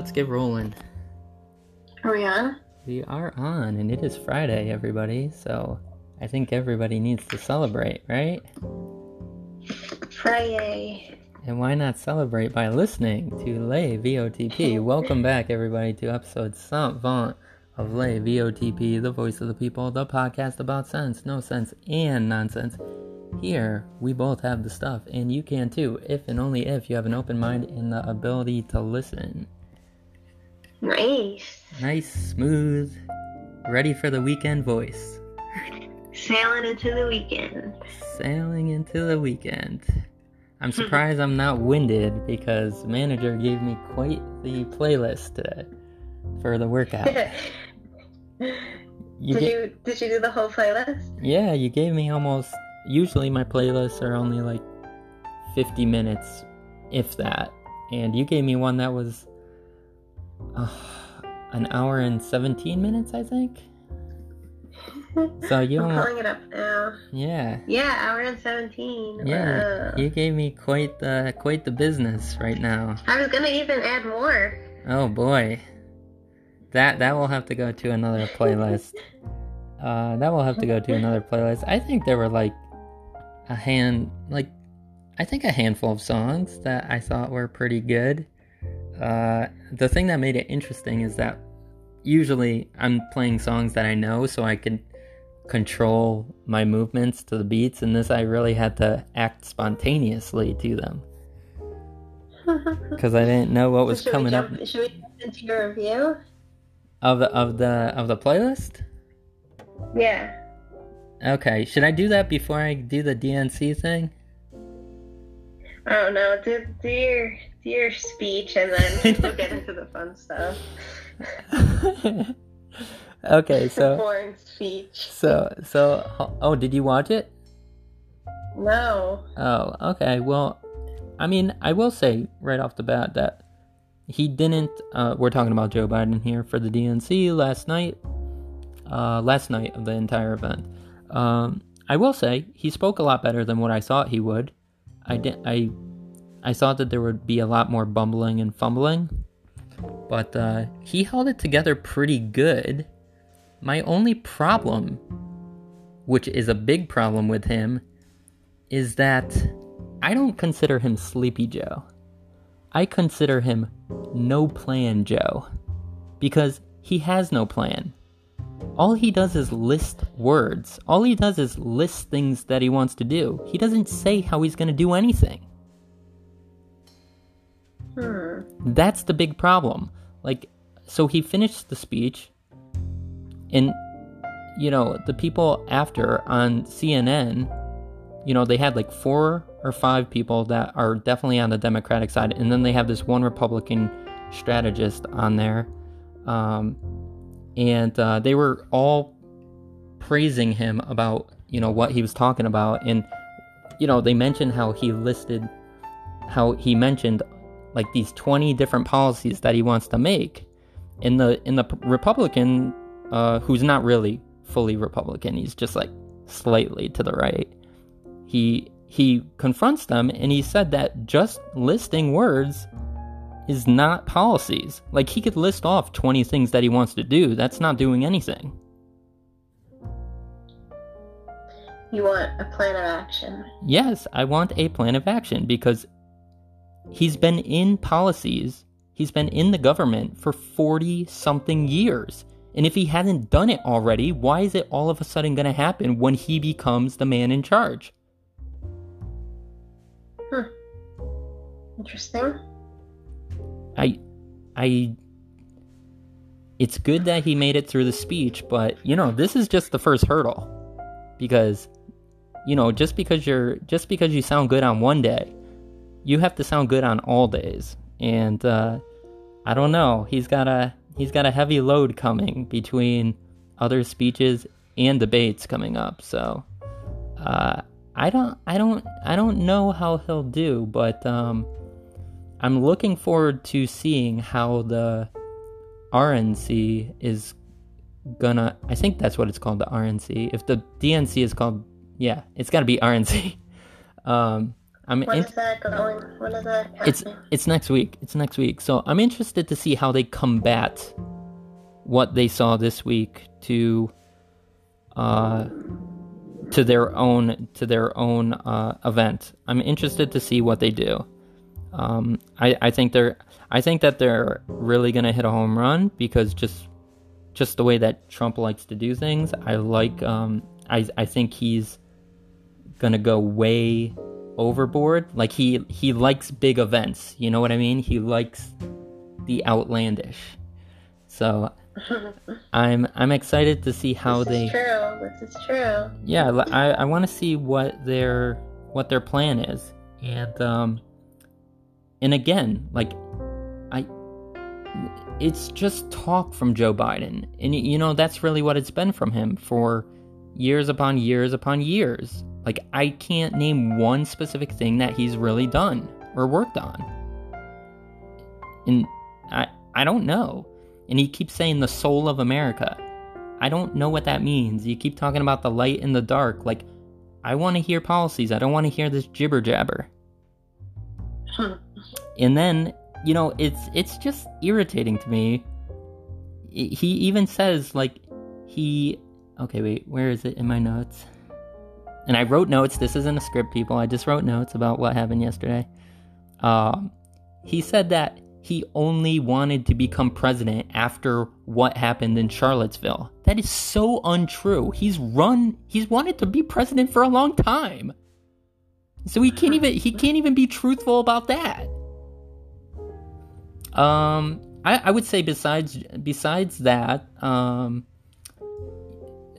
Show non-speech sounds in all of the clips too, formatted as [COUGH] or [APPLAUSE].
let's get rolling. Are we on? We are on, and it is Friday, everybody. So I think everybody needs to celebrate, right? Friday. And why not celebrate by listening to Lay VOTP? Welcome back, everybody, to episode Savant of Lay VOTP, the voice of the people, the podcast about sense, no sense, and nonsense. Here, we both have the stuff, and you can too, if and only if you have an open mind and the ability to listen. Nice. Nice, smooth, ready for the weekend voice. Sailing into the weekend. Sailing into the weekend. I'm hmm. surprised I'm not winded because manager gave me quite the playlist today for the workout. [LAUGHS] You did get- you did you do the whole playlist? Yeah, you gave me almost. Usually my playlists are only like 50 minutes, if that. And you gave me one that was uh, an hour and 17 minutes, I think. [LAUGHS] So you I'm pulling it up now. Yeah, Yeah, hour and seventeen. yeah. Wow. You gave me quite the quite the business right now. I was gonna even add more. Oh boy, that that will have to go to another playlist. [LAUGHS] Uh, that will have to go to another playlist. I think there were like a hand, like I think a handful of songs that I thought were pretty good. Uh, the thing that made it interesting is that usually I'm playing songs that I know, so I can control my movements to the beats. And this, I really had to act spontaneously to them [LAUGHS] because I didn't know what was should coming we up. jump, Should we jump into your review? Of the of the of the playlist? Yeah. Okay, should I do that before I do the DNC thing? I don't know. Do, do your do your speech and then [LAUGHS] we'll get into the fun stuff. [LAUGHS] okay, so boring speech. so so oh, did you watch it? No. Oh, okay. Well, I mean, I will say right off the bat that he didn't. Uh, we're talking about Joe Biden here for the DNC last night. Uh, last night of the entire event. Um, I will say he spoke a lot better than what I thought he would. I didn't. I I thought that there would be a lot more bumbling and fumbling, but uh, he held it together pretty good. My only problem, which is a big problem with him, is that I don't consider him Sleepy Joe. I consider him no plan Joe. Because he has no plan. All he does is list words. All he does is list things that he wants to do. He doesn't say how he's going to do anything. That's the big problem. Like, so he finished the speech, and, you know, the people after on CNN, you know, they had like four or five people that are definitely on the Democratic side, and then they have this one Republican strategist on there. Um, and uh, they were all praising him about, you know, what he was talking about. And, you know, they mentioned how he listed, how he mentioned like these 20 different policies that he wants to make in the in the republican uh, who's not really fully republican he's just like slightly to the right. He he confronts them and he said that just listing words is not policies. Like he could list off 20 things that he wants to do. That's not doing anything. You want a plan of action. Yes, I want a plan of action because he's been in policies, he's been in the government for 40 something years. And if he hasn't done it already, why is it all of a sudden going to happen when he becomes the man in charge? Huh. Interesting. I I it's good that he made it through the speech, but you know, this is just the first hurdle. Because you know, just because you're just because you sound good on one day, you have to sound good on all days. And uh I don't know, he's got a he's got a heavy load coming between other speeches and debates coming up. So uh I don't I don't I don't know how he'll do, but um I'm looking forward to seeing how the RNC is gonna. I think that's what it's called, the RNC. If the DNC is called, yeah, it's gotta be RNC. [LAUGHS] um, I'm When in- is that going? When is that it's it's next week. It's next week. So I'm interested to see how they combat what they saw this week to uh to their own to their own uh event. I'm interested to see what they do. Um I I think they're I think that they're really going to hit a home run because just just the way that Trump likes to do things, I like um I I think he's going to go way overboard. Like he he likes big events. You know what I mean? He likes the outlandish. So [LAUGHS] I'm I'm excited to see how this they is true. This is true. yeah I I want to see what their what their plan is and um and again like I it's just talk from Joe Biden and you know that's really what it's been from him for years upon years upon years like I can't name one specific thing that he's really done or worked on and I I don't know and he keeps saying the soul of America I don't know what that means. You keep talking about the light and the dark. Like, I want to hear policies. I don't want to hear this jibber jabber. [LAUGHS] And then, you know, it's it's just irritating to me. He even says like he Okay, wait. Where is it in my notes? And I wrote notes. This isn't a script, people. I just wrote notes about what happened yesterday. Um, he said that he only wanted to become president after what happened in Charlottesville. That is so untrue. He's run. He's wanted to be president for a long time. So he can't even. He can't even be truthful about that. Um, I, I would say besides besides that, um,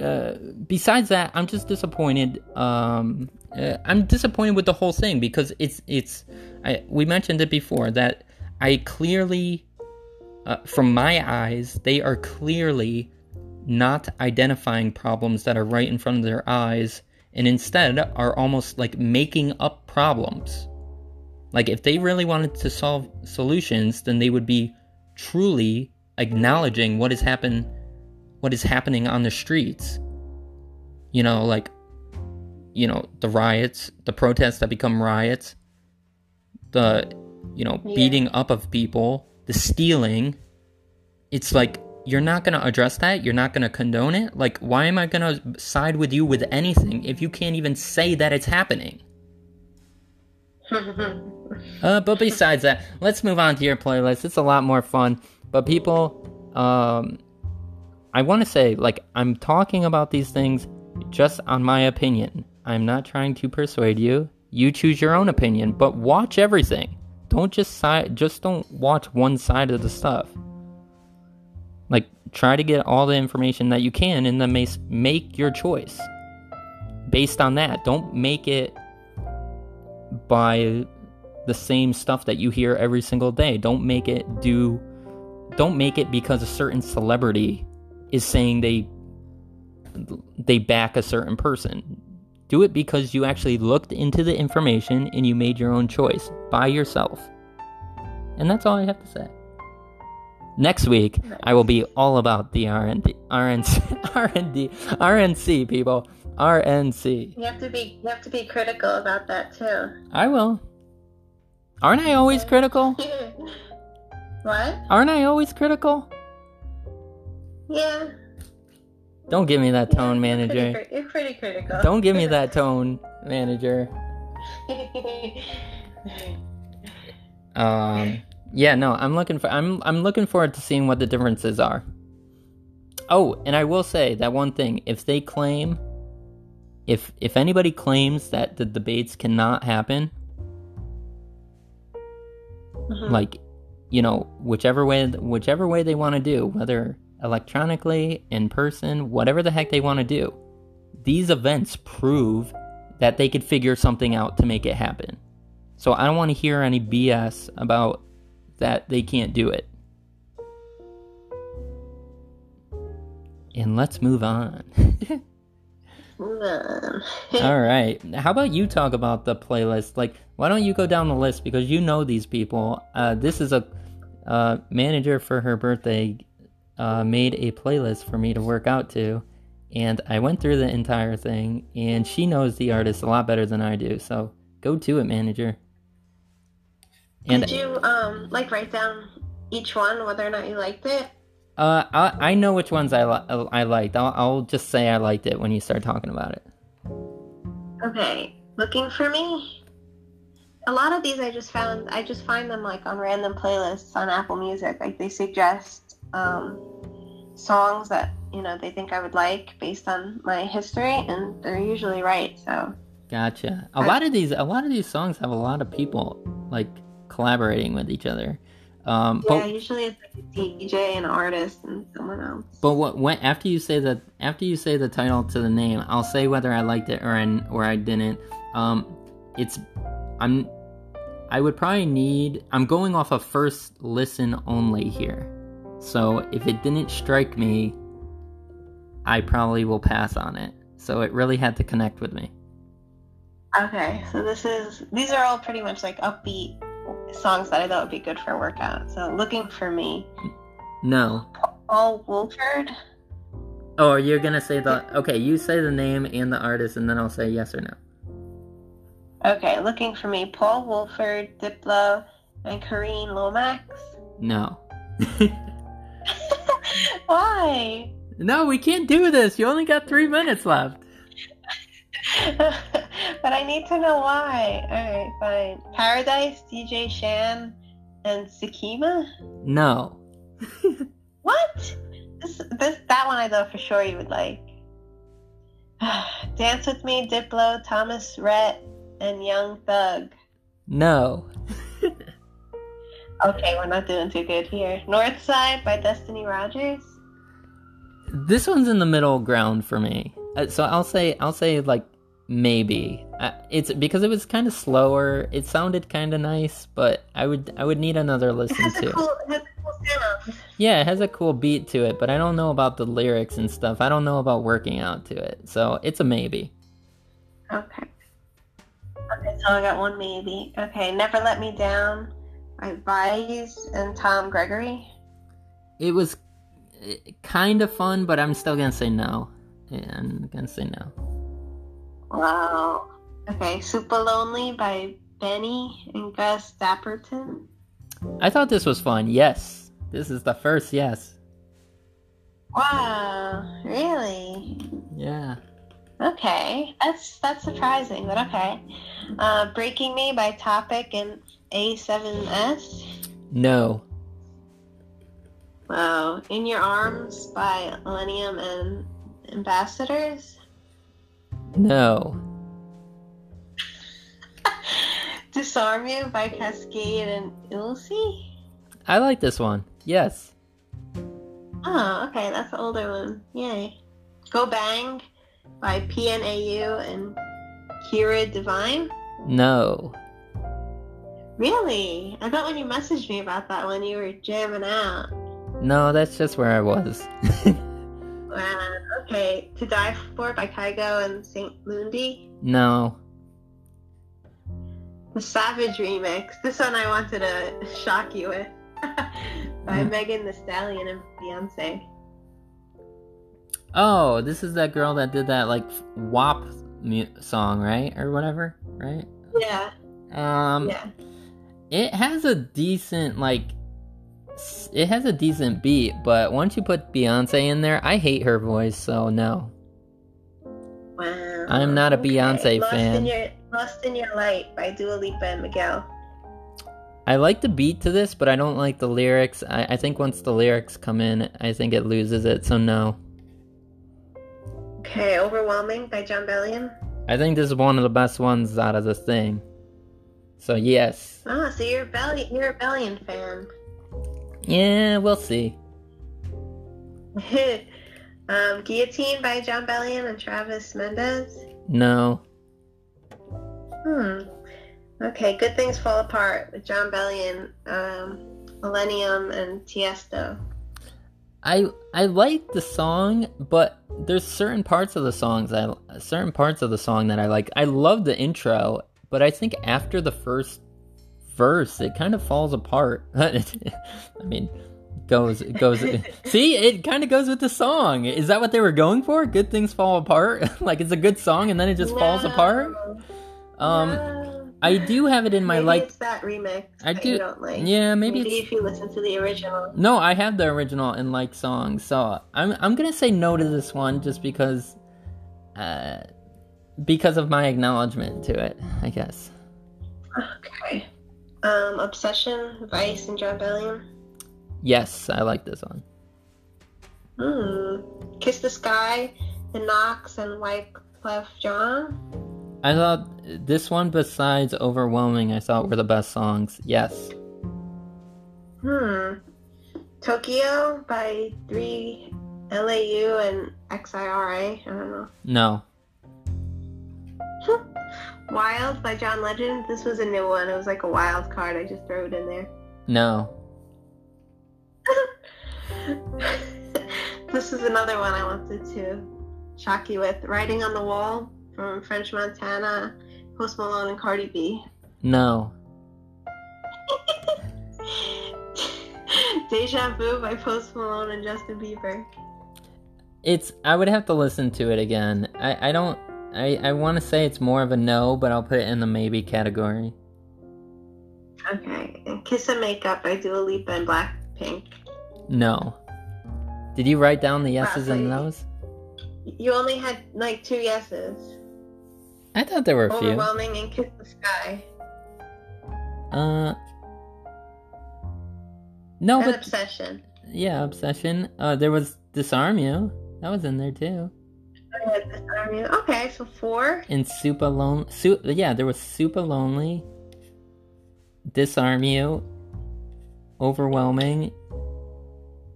uh, besides that, I'm just disappointed. Um, uh, I'm disappointed with the whole thing because it's it's. I, we mentioned it before that I clearly, uh, from my eyes, they are clearly not identifying problems that are right in front of their eyes, and instead are almost like making up problems. Like if they really wanted to solve solutions, then they would be truly acknowledging what has happen what is happening on the streets. You know, like you know, the riots, the protests that become riots, the you know, Yeah. beating up of people, the stealing. It's like you're not going to address that. You're not going to condone it. Like why am I going to side with you with anything if you can't even say that it's happening? [LAUGHS] Uh, but besides that, let's move on to your playlist. It's a lot more fun. But people, um, I want to say, like, I'm talking about these things just on my opinion. I'm not trying to persuade you. You choose your own opinion, but watch everything. Don't just side. Just don't watch one side of the stuff. Like, try to get all the information that you can, and then make make your choice based on that. Don't make it by the same stuff that you hear every single day. Don't make it do don't make it because a certain celebrity is saying they they back a certain person. Do it because you actually looked into the information and you made your own choice by yourself. And that's all I have to say. Next week, I will be all about the RND, RNC, [LAUGHS] RND, RNC people, RNC. you have to be you have to be critical about that too. I will. Aren't I always critical? [LAUGHS] what? Aren't I always critical? Yeah. Don't give me that tone, You're pretty manager. You're pretty critical. Don't give me [LAUGHS] that tone, manager. [LAUGHS] Um, yeah, no, I'm looking for. I'm I'm looking forward to seeing what the differences are. Oh, and I will say that one thing: if they claim, if if anybody claims that the debates cannot happen, Mhm. like, you know, whichever way whichever way they want to do, whether electronically, in person, whatever the heck they want to do, these events prove that they could figure something out to make it happen. So I don't want to hear any BS about that they can't do it. And let's move on. [LAUGHS] All right. How about you talk about the playlist? Like, why don't you go down the list because you know these people? Uh, this is a uh, manager for her birthday uh, made a playlist for me to work out to, and I went through the entire thing, and she knows the artist a lot better than I do. So go to it, manager. And Did you um like write down each one whether or not you liked it? uh, I I know which ones I li- I liked. I'll I'll just say I liked it when you start talking about it. Okay, looking for me. A lot of these I just found. I just find them like on random playlists on Apple Music. Like they suggest um, songs that you know they think I would like based on my history, and they're usually right. So Gotcha. A lot of these a lot of these songs have a lot of people like collaborating with each other. Um, yeah, but usually it's like a DJ, an artist, and someone else. but what when after you say the after you say the title to the name, I'll say whether I liked it or I, or I didn't. Um, it's I'm I would probably need I'm going off of first listen only here. So if it didn't strike me, I probably will pass on it. So it really had to connect with me. Okay, so this is these are all pretty much like upbeat songs that I thought would be good for a workout. So looking for me, No. Paul Woolford. Oh, you're gonna say the okay. You say the name and the artist, and then I'll say yes or no. Okay, looking for me, Paul Woolford, Diplo, and Kareen Lomax. No. [LAUGHS] Why? no, we can't do this. You only got three minutes left. [LAUGHS] but I need to know why. Alright, fine. Paradise, DJ Shan, and Sakima? No. [LAUGHS] What? This, this, that one I know for sure you would like. [SIGHS] Dance with Me, Diplo, Thomas Rhett, and Young Thug. No. [LAUGHS] Okay, we're not doing too good here. North Side by Destiny Rogers. This one's in the middle ground for me. Uh, so I'll say I'll say like maybe. Uh, it's because it was kind of slower. It sounded kind of nice, but I would I would need another listen has to. cool, it cool. Yeah, it has a cool beat to it, but I don't know about the lyrics and stuff. I don't know about working out to it. So it's a maybe. Okay. Okay, so I got one maybe. Okay, Never Let Me Down by VIZE and Tom Gregory. It was kind of fun, but I'm still gonna say no. Yeah, I'm gonna say no. Wow. Okay, Super Lonely by BENEE and Gus Dapperton. I thought this was fun. Yes, this is the first yes. Wow, really? Yeah. Okay, that's that's surprising, but okay. Uh, Breaking Me by Topic and A7S. No. Wow. In Your Arms by Millennium and Ambassadors. No. [LAUGHS] Disarm You by Kaskade and Ilsey. I like this one. Yes. Oh, okay, that's the older one. Yay. Go Bang by PNAU and Kira Divine. No. Really? I thought when you messaged me about that one, you were jamming out. No, that's just where I was. [LAUGHS] Wow. Okay. To Die For by Kygo and St. Lundi. no. The Savage remix. This one I wanted to shock you with. [LAUGHS] by Mm. Megan Thee Stallion and Beyonce. Oh, this is that girl that did that like WAP mu- song, right? Or whatever, right? Yeah. Um Yeah. it has a decent like it has a decent beat, but once you put Beyonce in there, I hate her voice, so no. Wow. I'm not a Beyonce Lost fan. In your, Lost in Your Light by Dua Lipa and Miguel. I like the beat to this, but I don't like the lyrics. I, I think once the lyrics come in, I think it loses it, so no. Okay. Overwhelming by Jon Bellion. I think this is one of the best ones out of this thing. So yes. Oh, so you're a Bellion, you're a Bellion fan. Yeah, we'll see. [LAUGHS] um, Guillotine by Jon Bellion and Travis Mendes. No. Hmm. Okay, Good Things Fall Apart with Jon Bellion, um, Millennium, and Tiesto. I I like the song, but there's certain parts of the songs I certain parts of the song that I like. I love the intro, but I think after the first verse, it kind of falls apart. [LAUGHS] I mean, goes it goes. [LAUGHS] see, it kind of goes with the song. Is that what they were going for? Good things fall apart. [LAUGHS] like it's a good song, and then it just falls apart. Um, No. I do have it in my maybe like. it's that remix. I that do- like. Yeah, maybe Maybe if you listen to the original. no. I have the original and like songs, so I'm I'm gonna say no to this one just because, uh, because of my acknowledgement to it. I guess. Okay. Um, Obsession, Vice, and Jon Bellion. Yes, I like this one. Hmm. Kiss the Sky, The Knocks, and Wyclef Jean. I thought this one, besides overwhelming, I thought were the best songs. Yes. Hmm. Tokyo by 3 LAU and XIRA. I don't know. No. Wild by John Legend. This was a new one. It was like a wild card. I just threw it in there. No. [LAUGHS] this is another one I wanted to shock you with. Writing on the Wall from French Montana, Post Malone and Cardi B. No. [LAUGHS] Deja Vu by Post Malone and Justin Bieber. It's. I would have to listen to it again. I. I don't. I. I want to say it's more of a no, but I'll put it in the maybe category. Okay. And Kiss and Makeup by Dua Lipa and Blackpink. No. Did you write down the yeses and Probably. those? You only had like two yeses. I thought there were a few. Overwhelming and Kiss the Sky. Uh. No, and but Obsession. yeah, obsession. Uh, there was disarm you. That was in there too. Okay, so four. And super lonely. Su- yeah, there was super lonely. Disarm you. Overwhelming.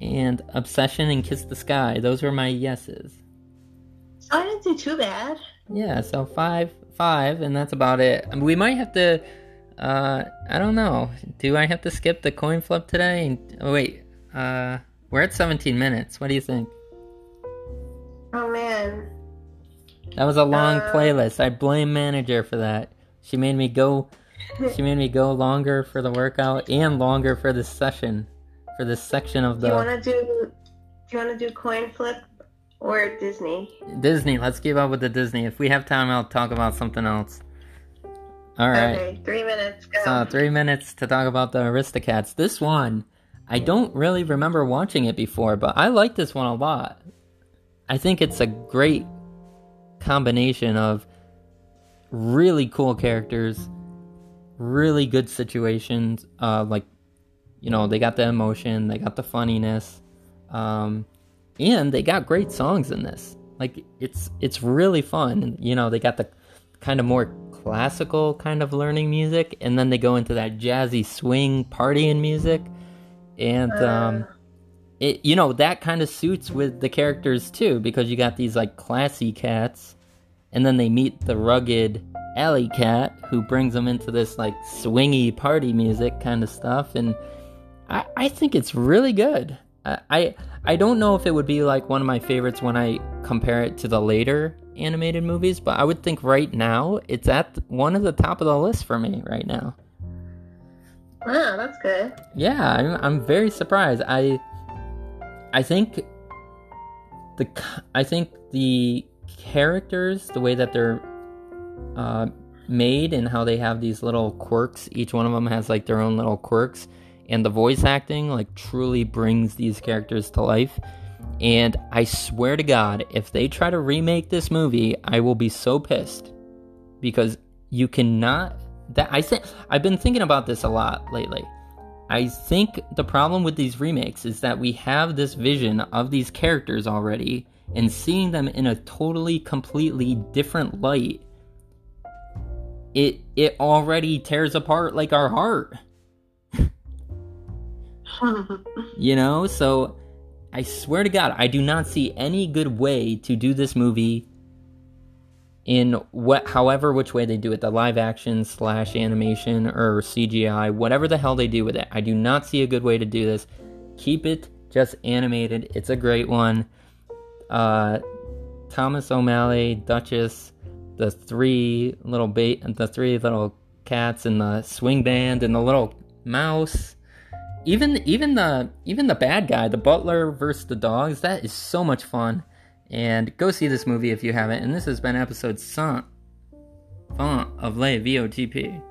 And obsession and kiss the sky. Those were my yeses. So I didn't do too bad. Yeah, so five, five, and that's about it. We might have to. Uh, I don't know. Do I have to skip the coin flip today? And, oh wait, uh, we're at 17 minutes. What do you think? Oh man. That was a long Uh, playlist. I blame manager for that. She made me go. She made me go longer for the workout and longer for this session, for this section of the Do you to do? Do you want to do coin flip or Disney? Disney. Let's keep up with the Disney. If we have time, I'll talk about something else. All right. Okay, three minutes. Go. So three minutes to talk about the Aristocats. This one, I don't really remember watching it before, but I like this one a lot. I think it's a great combination of really cool characters, really good situations. Uh, like, you know, they got the emotion, they got the funniness, um, and they got great songs in this. Like, it's it's really fun. You know, they got the kind of more classical kind of learning music, and then they go into that jazzy swing partying music, and um, it you know that kind of suits with the characters too because you got these like classy cats, and then they meet the rugged alley cat who brings them into this like swingy party music kind of stuff, and I I think it's really good. I, I I don't know if it would be like one of my favorites when I compare it to the later animated movies, but I would think right now it's at one of the top of the list for me right now. Wow, that's good. Yeah, I'm, I'm very surprised. I I think the I think the characters, the way that they're uh, made, and how they have these little quirks. Each one of them has like their own little quirks, and the voice acting like truly brings these characters to life. And I swear to God, if they try to remake this movie, I will be so pissed because you cannot. That I think I've been thinking about this a lot lately. I think the problem with these remakes is that we have this vision of these characters already, and seeing them in a totally, completely different light, it it already tears apart like our heart. [LAUGHS] You know, so I swear to God, I do not see any good way to do this movie in what however which way they do it, the live action slash animation or CGI, whatever the hell they do with it. I do not see a good way to do this. Keep it just animated. It's a great one. Uh Thomas O'Malley, Duchess, the three little bait the three little cats and the swing band and the little mouse even even the even the bad guy, the butler versus the dogs, that is so much fun. And go see this movie if you haven't. And this has been episode cent font of lay VOTP.